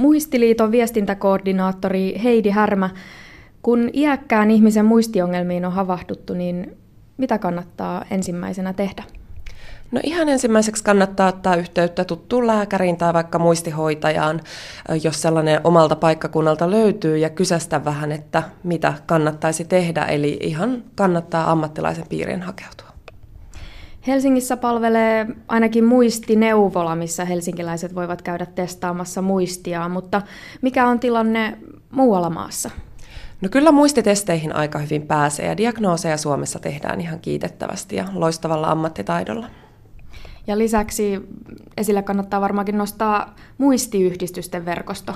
Muistiliiton viestintäkoordinaattori Heidi Härmä, kun iäkkään ihmisen muistiongelmiin on havahduttu, niin mitä kannattaa ensimmäisenä tehdä? No ihan ensimmäiseksi kannattaa ottaa yhteyttä tuttuun lääkäriin tai vaikka muistihoitajaan, jos sellainen omalta paikkakunnalta löytyy ja kysästä vähän, että mitä kannattaisi tehdä. Eli ihan kannattaa ammattilaisen piiriin hakeutua. Helsingissä palvelee ainakin muistineuvola, missä helsinkiläiset voivat käydä testaamassa muistiaan, mutta mikä on tilanne muualla maassa? No kyllä muistitesteihin aika hyvin pääsee ja diagnooseja Suomessa tehdään ihan kiitettävästi ja loistavalla ammattitaidolla. Ja lisäksi esille kannattaa varmaankin nostaa muistiyhdistysten verkosto.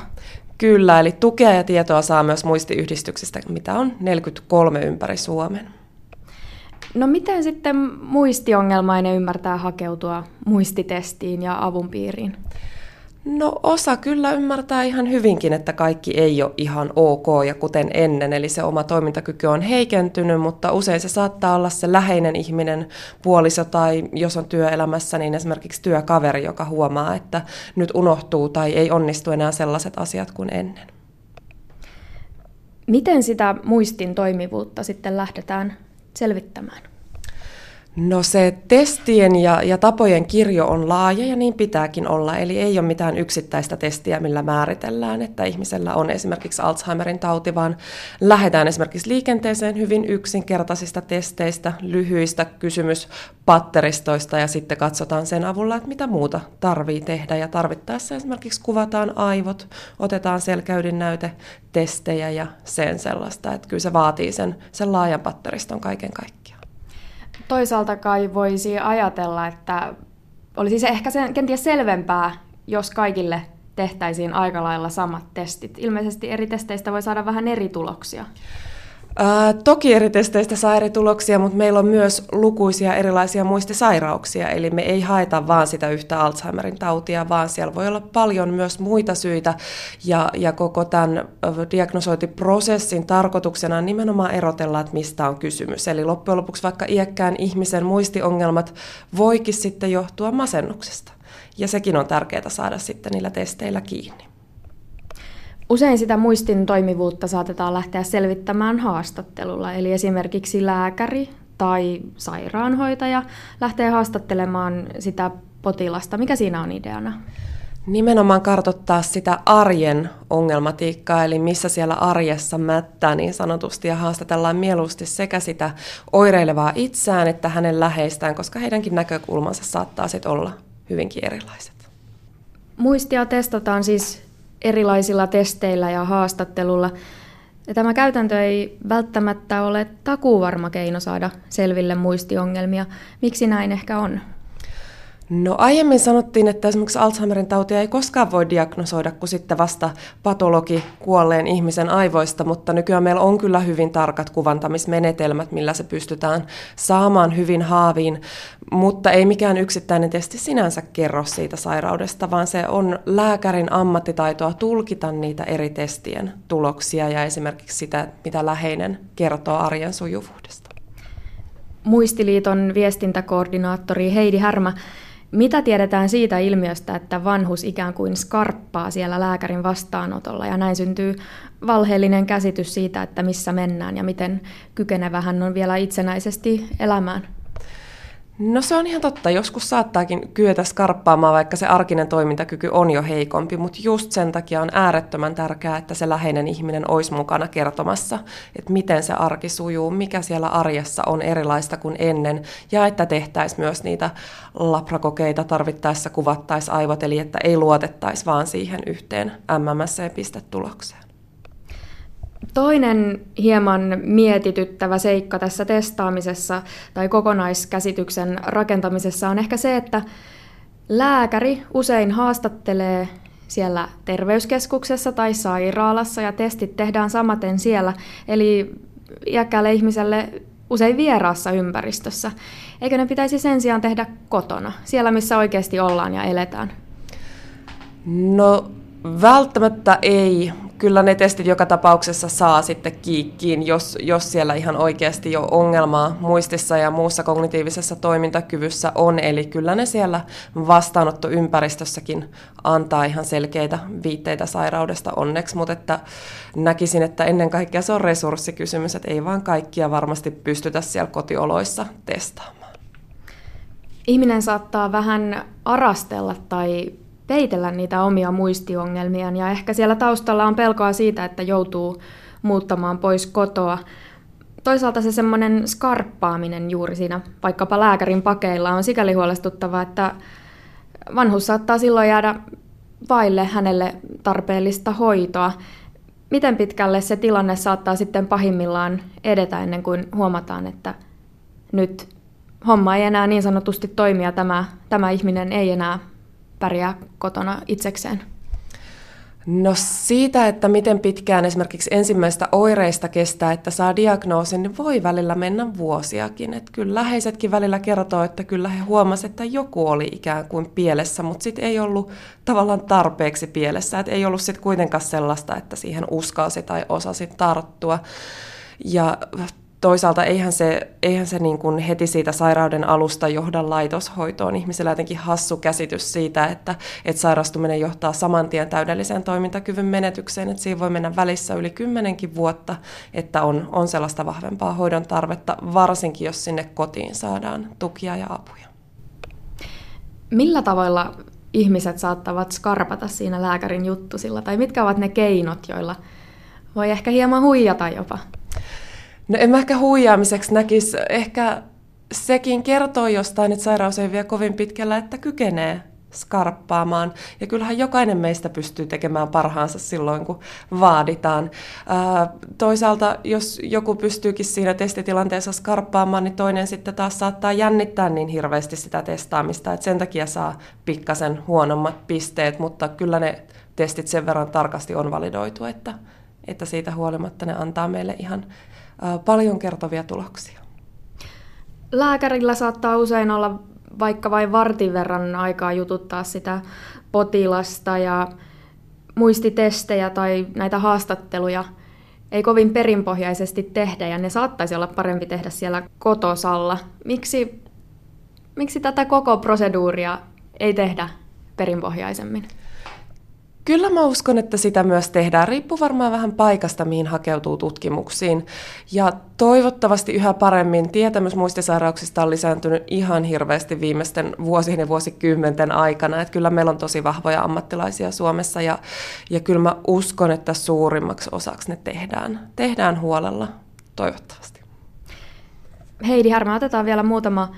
Kyllä, eli tukea ja tietoa saa myös muistiyhdistyksistä, mitä on 43 ympäri Suomen. No miten sitten muistiongelmainen ymmärtää hakeutua muistitestiin ja avun piiriin? No osa kyllä ymmärtää ihan hyvinkin, että kaikki ei ole ihan ok ja kuten ennen, eli se oma toimintakyky on heikentynyt, mutta usein se saattaa olla se läheinen ihminen, puoliso tai jos on työelämässä, niin esimerkiksi työkaveri, joka huomaa, että nyt unohtuu tai ei onnistu enää sellaiset asiat kuin ennen. Miten sitä muistin toimivuutta sitten lähdetään selvittämään? No se testien ja, ja tapojen kirjo on laaja ja niin pitääkin olla, eli ei ole mitään yksittäistä testiä, millä määritellään, että ihmisellä on esimerkiksi Alzheimerin tauti, vaan lähdetään esimerkiksi liikenteeseen hyvin yksinkertaisista testeistä, lyhyistä kysymyspatteristoista ja sitten katsotaan sen avulla, että mitä muuta tarvii tehdä. Ja tarvittaessa esimerkiksi kuvataan aivot, otetaan selkäydinnäyte, testejä ja sen sellaista, että kyllä se vaatii sen, sen laajan patteriston kaiken kaikkiaan toisaalta kai voisi ajatella, että olisi se ehkä sen, kenties selvempää, jos kaikille tehtäisiin aika lailla samat testit. Ilmeisesti eri testeistä voi saada vähän eri tuloksia. Toki eri testeistä saa eri tuloksia, mutta meillä on myös lukuisia erilaisia muistisairauksia, eli me ei haeta vaan sitä yhtä Alzheimerin tautia, vaan siellä voi olla paljon myös muita syitä, ja, ja koko tämän diagnosointiprosessin tarkoituksena on nimenomaan erotella, että mistä on kysymys. Eli loppujen lopuksi vaikka iäkkään ihmisen muistiongelmat voikin sitten johtua masennuksesta, ja sekin on tärkeää saada sitten niillä testeillä kiinni. Usein sitä muistin toimivuutta saatetaan lähteä selvittämään haastattelulla, eli esimerkiksi lääkäri tai sairaanhoitaja lähtee haastattelemaan sitä potilasta. Mikä siinä on ideana? Nimenomaan kartottaa sitä arjen ongelmatiikkaa, eli missä siellä arjessa mättää niin sanotusti, ja haastatellaan mieluusti sekä sitä oireilevaa itseään että hänen läheistään, koska heidänkin näkökulmansa saattaa sitten olla hyvinkin erilaiset. Muistia testataan siis erilaisilla testeillä ja haastattelulla. Ja tämä käytäntö ei välttämättä ole takuvarma keino saada selville muistiongelmia. Miksi näin ehkä on? No aiemmin sanottiin, että esimerkiksi Alzheimerin tautia ei koskaan voi diagnosoida kuin sitten vasta patologi kuolleen ihmisen aivoista, mutta nykyään meillä on kyllä hyvin tarkat kuvantamismenetelmät, millä se pystytään saamaan hyvin haaviin, mutta ei mikään yksittäinen testi sinänsä kerro siitä sairaudesta, vaan se on lääkärin ammattitaitoa tulkita niitä eri testien tuloksia ja esimerkiksi sitä, mitä läheinen kertoo arjen sujuvuudesta. Muistiliiton viestintäkoordinaattori Heidi Härmä mitä tiedetään siitä ilmiöstä, että vanhus ikään kuin skarppaa siellä lääkärin vastaanotolla ja näin syntyy valheellinen käsitys siitä, että missä mennään ja miten kykenevä hän on vielä itsenäisesti elämään? No se on ihan totta. Joskus saattaakin kyetä skarppaamaan, vaikka se arkinen toimintakyky on jo heikompi, mutta just sen takia on äärettömän tärkeää, että se läheinen ihminen olisi mukana kertomassa, että miten se arki sujuu, mikä siellä arjessa on erilaista kuin ennen, ja että tehtäisiin myös niitä labrakokeita tarvittaessa kuvattaisiin aivot, eli että ei luotettaisi vaan siihen yhteen MMS-pistetulokseen. Toinen hieman mietityttävä seikka tässä testaamisessa tai kokonaiskäsityksen rakentamisessa on ehkä se, että lääkäri usein haastattelee siellä terveyskeskuksessa tai sairaalassa ja testit tehdään samaten siellä, eli iäkkäälle ihmiselle usein vieraassa ympäristössä. Eikö ne pitäisi sen sijaan tehdä kotona, siellä missä oikeasti ollaan ja eletään? No välttämättä ei kyllä ne testit joka tapauksessa saa sitten kiikkiin, jos, jos siellä ihan oikeasti jo ongelmaa muistissa ja muussa kognitiivisessa toimintakyvyssä on. Eli kyllä ne siellä vastaanottoympäristössäkin antaa ihan selkeitä viitteitä sairaudesta onneksi, mutta että näkisin, että ennen kaikkea se on resurssikysymys, että ei vaan kaikkia varmasti pystytä siellä kotioloissa testaamaan. Ihminen saattaa vähän arastella tai peitellä niitä omia muistiongelmiaan ja ehkä siellä taustalla on pelkoa siitä, että joutuu muuttamaan pois kotoa. Toisaalta se semmoinen skarppaaminen juuri siinä vaikkapa lääkärin pakeilla on sikäli huolestuttava, että vanhus saattaa silloin jäädä vaille hänelle tarpeellista hoitoa. Miten pitkälle se tilanne saattaa sitten pahimmillaan edetä ennen kuin huomataan, että nyt homma ei enää niin sanotusti toimia, tämä, tämä ihminen ei enää pärjää kotona itsekseen? No siitä, että miten pitkään esimerkiksi ensimmäistä oireista kestää, että saa diagnoosin, niin voi välillä mennä vuosiakin. Että kyllä läheisetkin välillä kertoo, että kyllä he huomasivat, että joku oli ikään kuin pielessä, mutta sitten ei ollut tavallaan tarpeeksi pielessä. Että ei ollut sitten kuitenkaan sellaista, että siihen uskalsi tai osasi tarttua. Ja toisaalta eihän se, eihän se niin kuin heti siitä sairauden alusta johda laitoshoitoon. Ihmisellä jotenkin hassu käsitys siitä, että, että sairastuminen johtaa saman tien täydelliseen toimintakyvyn menetykseen, että siinä voi mennä välissä yli kymmenenkin vuotta, että on, on sellaista vahvempaa hoidon tarvetta, varsinkin jos sinne kotiin saadaan tukia ja apuja. Millä tavoilla ihmiset saattavat skarpata siinä lääkärin juttusilla, tai mitkä ovat ne keinot, joilla voi ehkä hieman huijata jopa? No en mä ehkä huijaamiseksi näkisi. Ehkä sekin kertoo jostain, että sairaus ei vie kovin pitkällä, että kykenee skarppaamaan. Ja kyllähän jokainen meistä pystyy tekemään parhaansa silloin, kun vaaditaan. Ää, toisaalta, jos joku pystyykin siinä testitilanteessa skarppaamaan, niin toinen sitten taas saattaa jännittää niin hirveästi sitä testaamista, että sen takia saa pikkasen huonommat pisteet, mutta kyllä ne testit sen verran tarkasti on validoitu, että, että siitä huolimatta ne antaa meille ihan paljon kertovia tuloksia. Lääkärillä saattaa usein olla vaikka vain vartin verran aikaa jututtaa sitä potilasta ja muistitestejä tai näitä haastatteluja ei kovin perinpohjaisesti tehdä ja ne saattaisi olla parempi tehdä siellä kotosalla. Miksi, miksi tätä koko proseduuria ei tehdä perinpohjaisemmin? Kyllä mä uskon, että sitä myös tehdään. Riippuu varmaan vähän paikasta, mihin hakeutuu tutkimuksiin. Ja toivottavasti yhä paremmin tietämys muistisairauksista on lisääntynyt ihan hirveästi viimeisten vuosien ja vuosikymmenten aikana. Että kyllä meillä on tosi vahvoja ammattilaisia Suomessa ja, ja kyllä mä uskon, että suurimmaksi osaksi ne tehdään, tehdään huolella, toivottavasti. Heidi Härmä, otetaan vielä muutama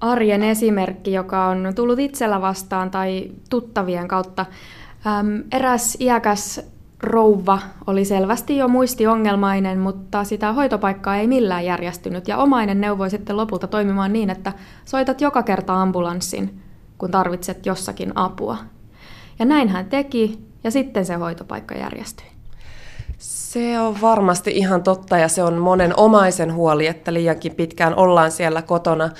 arjen esimerkki, joka on tullut itsellä vastaan tai tuttavien kautta. Äm, eräs iäkäs rouva oli selvästi jo muistiongelmainen, mutta sitä hoitopaikkaa ei millään järjestynyt ja omainen neuvoi sitten lopulta toimimaan niin, että soitat joka kerta ambulanssin, kun tarvitset jossakin apua. Ja näin hän teki ja sitten se hoitopaikka järjestyi. Se on varmasti ihan totta ja se on monen omaisen huoli, että liiankin pitkään ollaan siellä kotona.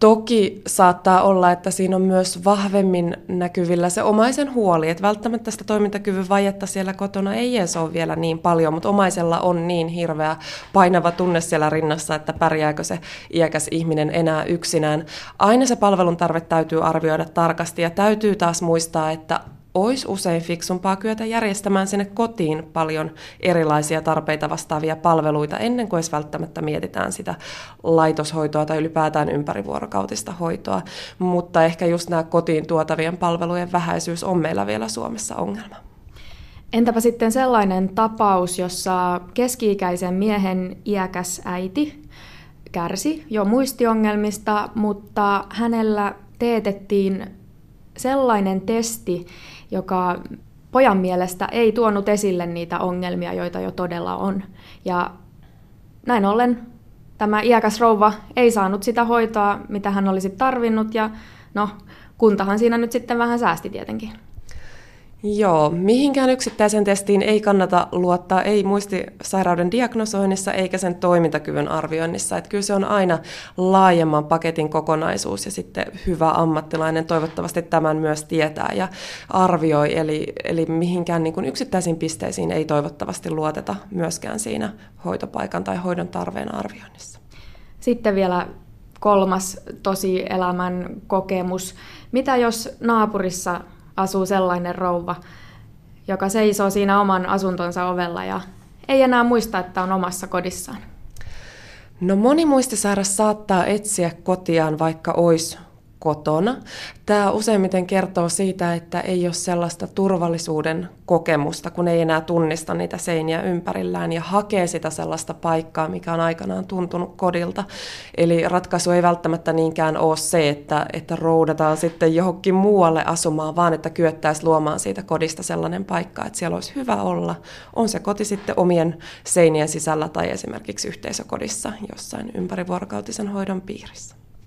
Toki saattaa olla, että siinä on myös vahvemmin näkyvillä se omaisen huoli, että välttämättä sitä toimintakyvyn vajetta siellä kotona ei edes ole vielä niin paljon, mutta omaisella on niin hirveä painava tunne siellä rinnassa, että pärjääkö se iäkäs ihminen enää yksinään. Aina se palvelun tarve täytyy arvioida tarkasti ja täytyy taas muistaa, että olisi usein fiksumpaa kyetä järjestämään sinne kotiin paljon erilaisia tarpeita vastaavia palveluita ennen kuin edes välttämättä mietitään sitä laitoshoitoa tai ylipäätään ympärivuorokautista hoitoa. Mutta ehkä just nämä kotiin tuotavien palvelujen vähäisyys on meillä vielä Suomessa ongelma. Entäpä sitten sellainen tapaus, jossa keski-ikäisen miehen iäkäs äiti kärsi jo muistiongelmista, mutta hänellä teetettiin sellainen testi, joka pojan mielestä ei tuonut esille niitä ongelmia, joita jo todella on. Ja näin ollen tämä iäkäs rouva ei saanut sitä hoitoa, mitä hän olisi tarvinnut, ja no, kuntahan siinä nyt sitten vähän säästi tietenkin. Joo, mihinkään yksittäisen testiin ei kannata luottaa, ei muistisairauden diagnosoinnissa eikä sen toimintakyvyn arvioinnissa. Että kyllä se on aina laajemman paketin kokonaisuus ja sitten hyvä ammattilainen toivottavasti tämän myös tietää ja arvioi. Eli, eli mihinkään niin kuin yksittäisiin pisteisiin ei toivottavasti luoteta myöskään siinä hoitopaikan tai hoidon tarpeen arvioinnissa. Sitten vielä kolmas tosi elämän kokemus. Mitä jos naapurissa asuu sellainen rouva, joka seisoo siinä oman asuntonsa ovella ja ei enää muista, että on omassa kodissaan? No moni muistisairas saattaa etsiä kotiaan, vaikka olisi kotona. Tämä useimmiten kertoo siitä, että ei ole sellaista turvallisuuden kokemusta, kun ei enää tunnista niitä seiniä ympärillään ja hakee sitä sellaista paikkaa, mikä on aikanaan tuntunut kodilta. Eli ratkaisu ei välttämättä niinkään ole se, että, että roudataan sitten johonkin muualle asumaan, vaan että kyettäisiin luomaan siitä kodista sellainen paikka, että siellä olisi hyvä olla. On se koti sitten omien seinien sisällä tai esimerkiksi yhteisökodissa jossain ympärivuorokautisen hoidon piirissä.